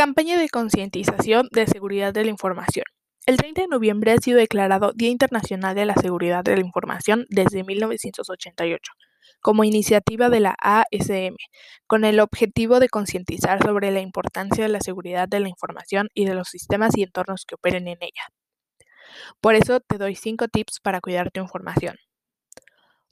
Campaña de concientización de seguridad de la información. El 30 de noviembre ha sido declarado Día Internacional de la Seguridad de la Información desde 1988, como iniciativa de la ASM, con el objetivo de concientizar sobre la importancia de la seguridad de la información y de los sistemas y entornos que operen en ella. Por eso te doy 5 tips para cuidar tu información.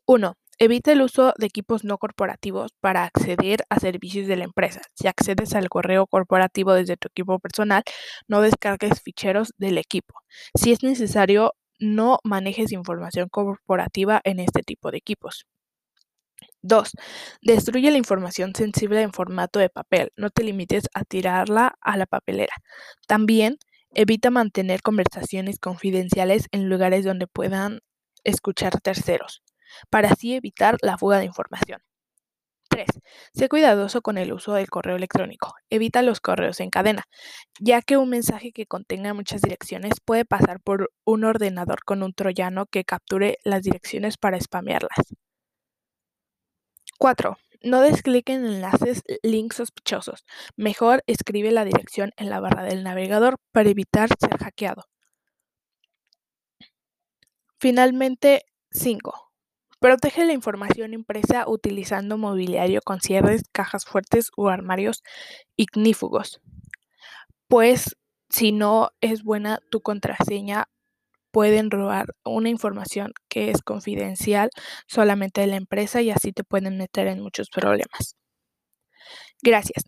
1. Evita el uso de equipos no corporativos para acceder a servicios de la empresa. Si accedes al correo corporativo desde tu equipo personal, no descargues ficheros del equipo. Si es necesario, no manejes información corporativa en este tipo de equipos. 2. Destruye la información sensible en formato de papel. No te limites a tirarla a la papelera. También evita mantener conversaciones confidenciales en lugares donde puedan escuchar terceros para así evitar la fuga de información. 3. Sé cuidadoso con el uso del correo electrónico. Evita los correos en cadena, ya que un mensaje que contenga muchas direcciones puede pasar por un ordenador con un troyano que capture las direcciones para spamearlas. 4. No des clic en enlaces links sospechosos. Mejor escribe la dirección en la barra del navegador para evitar ser hackeado. Finalmente, 5. Protege la información impresa utilizando mobiliario con cierres, cajas fuertes o armarios ignífugos, pues si no es buena tu contraseña, pueden robar una información que es confidencial solamente de la empresa y así te pueden meter en muchos problemas. Gracias.